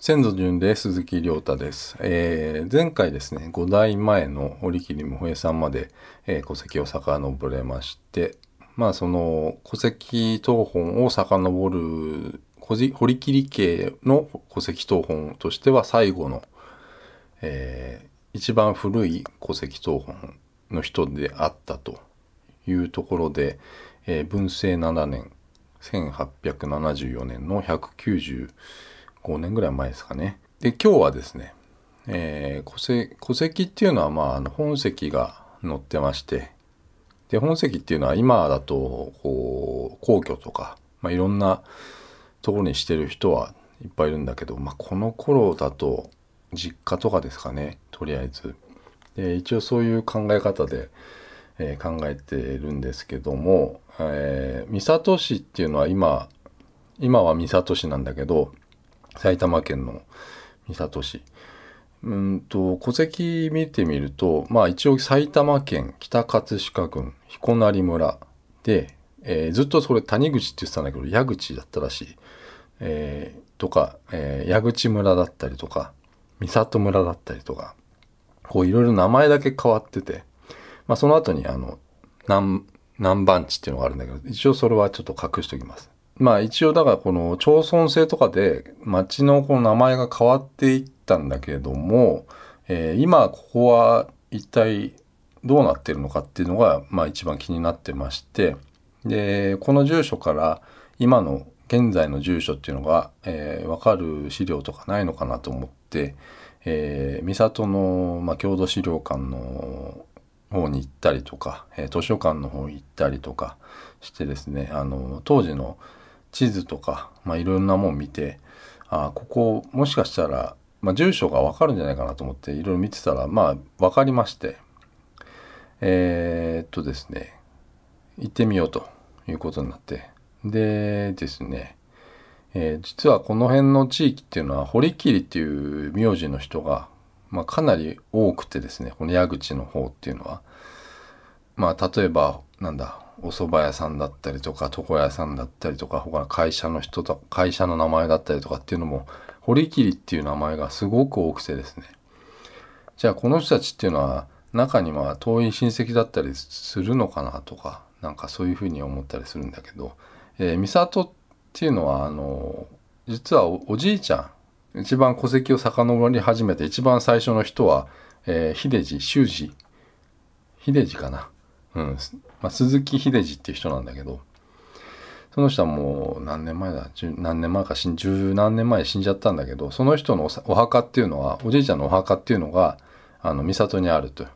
先祖順で鈴木亮太です、えー前回ですね5代前の堀切無平さんまで、えー戸籍を遡れましてまあその戸籍謄本を遡る堀切家の戸籍謄本としては最後の、えー一番古い戸籍謄本の人であったというところで、えー文政7年1874年の190 5年ぐらい前ですかね。で今日はですね、えー戸籍戸籍っていうのは、まあ、あの本籍が載ってましてで本籍っていうのは今だとこう皇居とか、まあ、いろんなところにしてる人はいっぱいいるんだけど、まあ、この頃だと実家とかですかねとりあえず。で一応そういう考え方で、えー考えてるんですけども、えー三郷市っていうのは今今は三郷市なんだけど埼玉県の三郷市うんと戸籍見てみるとまあ一応埼玉県北葛飾郡彦成村で、えーずっとそれ谷口って言ってたんだけど矢口だったらしい、えーとか、えー矢口村だったりとか三郷村だったりとかこういろいろ名前だけ変わってて、まあ、その後にあの南南番地っていうのがあるんだけど一応それはちょっと隠しておきます。まあ一応だからこの町村制とかで町のこの名前が変わっていったんだけれども、えー今ここは一体どうなってるのかっていうのがまあ一番気になってましてでこの住所から今の現在の住所っていうのが、えー、分かる資料とかないのかなと思って、えー三郷の、まあ、郷土資料館の方に行ったりとか、えー図書館の方に行ったりとかしてですねあの当時の地図とか、まあ、いろんなもん見てあここもしかしたら、まあ、住所が分かるんじゃないかなと思っていろいろ見てたらまあ分かりまして。えーっとですね行ってみようということになって。でですね、えー実はこの辺の地域っていうのは堀切っていう名字の人が、まあ、かなり多くてですねこの矢口の方っていうのは。まあ例えばなんだお蕎麦屋さんだったりとか床屋さんだったりとか他の会社の人と会社の名前だったりとかっていうのも堀切っていう名前がすごく多くてですね。じゃあこの人たちっていうのは中には遠い親戚だったりするのかなとかなんかそういうふうに思ったりするんだけど、えー、三郷っていうのはあの実はおおじいちゃん一番戸籍を遡り始めて一番最初の人は、えー秀治修二。秀治かな、うんまあ、鈴木秀治っていう人なんだけどその人はもう何年前だ何年前か死ん十何年前死んじゃったんだけどその人のお墓っていうのはおじいちゃんのお墓っていうのがあの三郷にあると。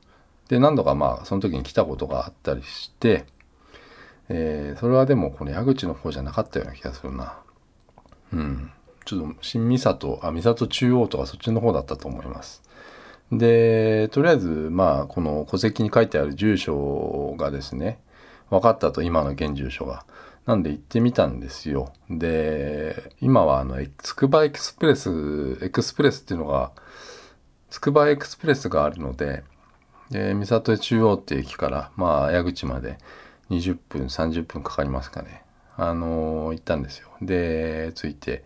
で何度かまあその時に来たことがあったりして、えーそれはでもこの矢口の方じゃなかったような気がするな。うん。ちょっと新三郷あ三郷中央とかそっちの方だったと思います。でとりあえずまあこの戸籍に書いてある住所がですね分かったと今の現住所が。なんで行ってみたんですよ。で今はあのつくばエクスプレスエクスプレスっていうのがつくばエクスプレスがあるのでで三郷中央って駅からまあ矢口まで20分30分かかりますかねあの行ったんですよで着いて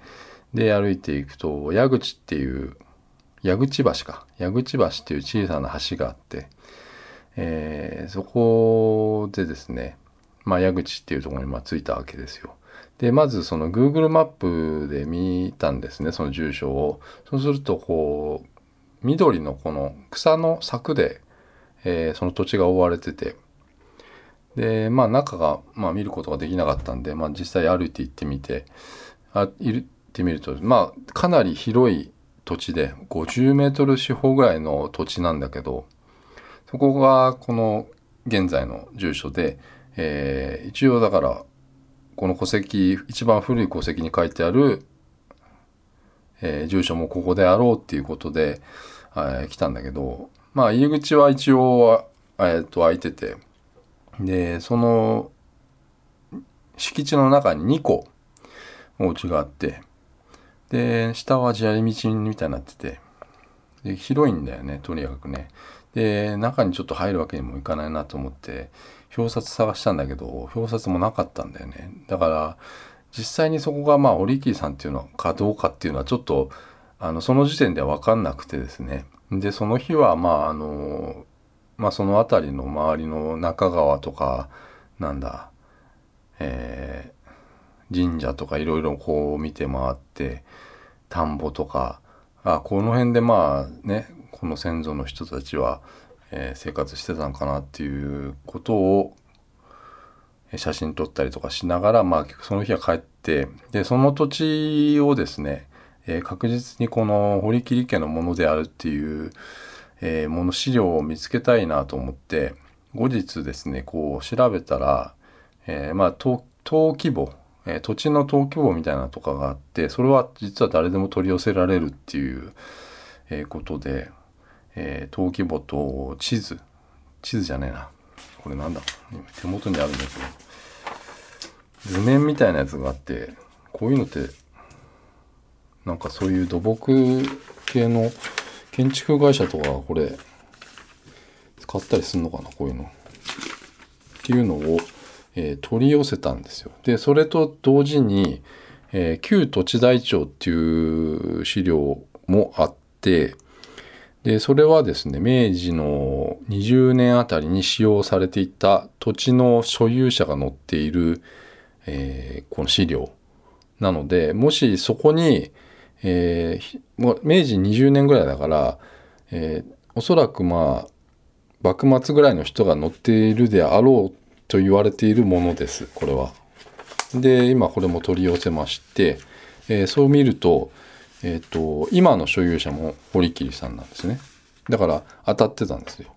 で歩いていくと矢口っていう矢口橋か。矢口橋っていう小さな橋があって、えーそこでですねまあ矢口っていうところにま着いたわけですよ。でまずその Google マップで見たんですねその住所を。そうするとこう緑のこの草の柵でえーその土地が覆われてて。でまあ中が、まあ、見ることができなかったんで、まあ、実際歩いて行ってみて。あ行ってみるとまあかなり広い土地で50メートル四方ぐらいの土地なんだけどそこがこの現在の住所で、えー一応だからこの戸籍一番古い戸籍に書いてある、えー住所もここであろうっていうことで、えー来たんだけどまあ入り口は一応、えー、と開いててでその敷地の中に2個お家があってで下は砂利道みたいになってて。で広いんだよねとにかくね。で中にちょっと入るわけにもいかないなと思って表札探したんだけど表札もなかったんだよね。だから実際にそこがまあ折木さんっていうのかどうかっていうのはちょっとあのその時点では分かんなくてですね。でその日はまああのまあその辺りの周りの中川とかなんだえー、神社とかいろいろこう見て回って田んぼとかあこの辺でまあねこの先祖の人たちは、えー、生活してたのかなっていうことを写真撮ったりとかしながら、まあ、その日は帰ってでその土地をですね、えー、確実にこの堀切家のものであるっていう、えー、もの資料を見つけたいなと思って後日ですねこう調べたら、えー、まあ登記簿、え土地の登記簿みたいなとかがあってそれは実は誰でも取り寄せられるっていう、えことで、え登記簿と地図地図じゃねえな。これなんだ？手元にあるんだけど。図面みたいなやつがあってこういうのってなんかそういう土木系の建築会社とかこれ使ったりすんのかなこういうの。っていうのを、えー、取り寄せたんですよ。でそれと同時に、えー、旧土地台帳っていう資料もあってでそれはですね明治の20年あたりに使用されていた土地の所有者が載っている、えー、この資料なのでもしそこに、えー、明治20年ぐらいだから、えー、おそらくまあ幕末ぐらいの人が載っているであろうと言われているものですこれは。で今これも取り寄せまして、えー、そう見るとえっ、ー、と、今の所有者も堀切さんなんですね。だから当たってたんですよ。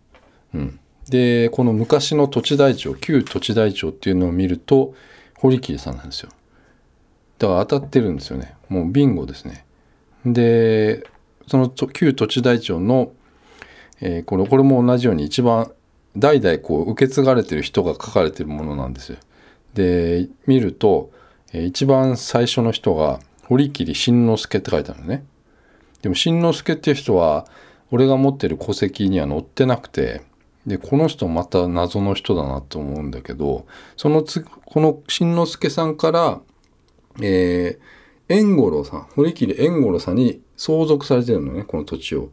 うん。で、この昔の土地台帳、旧土地台帳っていうのを見ると、堀切さんなんですよ。だから当たってるんですよね。もうビンゴですね。で、その旧土地台帳の、えー、これ、これも同じように一番代々こう受け継がれてる人が書かれてるものなんですよ。で、見ると、一番最初の人が、堀切新之助って書いてあるのね。でも新之助っていう人は俺が持ってる戸籍には載ってなくてでこの人また謎の人だなと思うんだけどそのつこの新之助さんからえー、円五郎さん堀切円五郎さんに相続されてるのねこの土地を。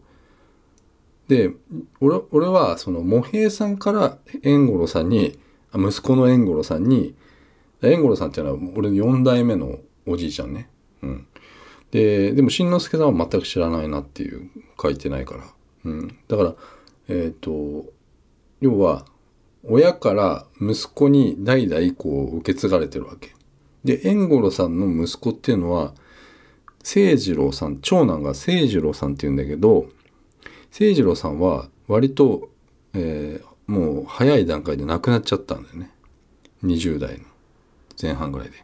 で俺俺はその茂平さんから円五郎さんに息子の円五郎さんに円五郎さんっていうのは俺の4代目のおじいちゃんね。うん、ででも新之助さんは全く知らないなっていう書いてないから、うん、だからえっ、ー、と要は親から息子に代々こう受け継がれてるわけ。で円五郎さんの息子っていうのは清次郎さん長男が清次郎さんっていうんだけど清次郎さんは割と、えー、もう早い段階で亡くなっちゃったんだよね20代の前半ぐらいで。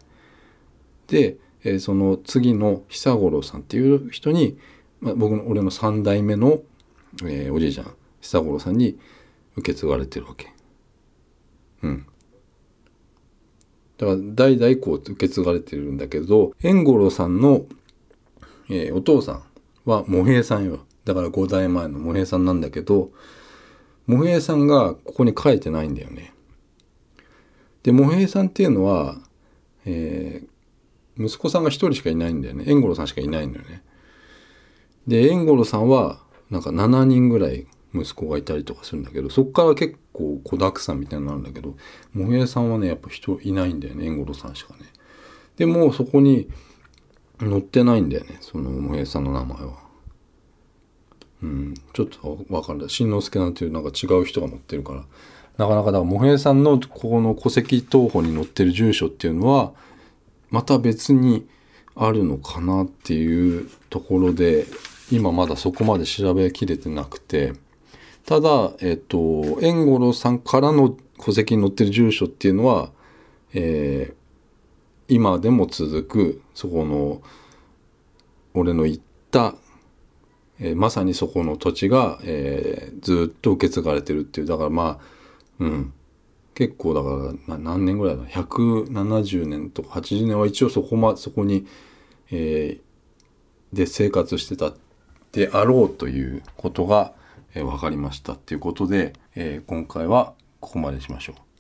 でえー、その次の久五郎さんっていう人に、まあ、僕の俺の3代目の、えー、おじいちゃん久五郎さんに受け継がれてるわけ。うん。だから代々こう受け継がれてるんだけど円五郎さんの、えー、お父さんは茂平さんよ。だから5代前の茂平さんなんだけど茂平さんがここに書いてないんだよね。で茂平さんっていうのは、えー、息子さんが一人しかいないんだよね。円五郎さんしかいないんだよね。で、円五郎さんは、なんか7人ぐらい息子がいたりとかするんだけど、そこから結構子だくさんみたいになるんだけど、もへさんはね、やっぱ人いないんだよね。円五郎さんしかね。でも、そこに載ってないんだよね。そのもへさんの名前は。うん、ちょっとわかんない。新之助なんていうなんか違う人が載ってるから。なかなかだから、もへさんのここの戸籍謄本に載ってる住所っていうのは、また別にあるのかなっていうところで今まだそこまで調べきれてなくてただえっ、と円五郎さんからの戸籍に載ってる住所っていうのは、えー、今でも続くそこの俺の行った、えー、まさにそこの土地が、えー、ずっと受け継がれてるっていう。だからまあうん。結構だから何年ぐらいだ170年とか80年は一応そこ,、ま、そこに、えー、で生活してたであろうということが、えー、分かりましたっていうことで、えー、今回はここまでしましょう。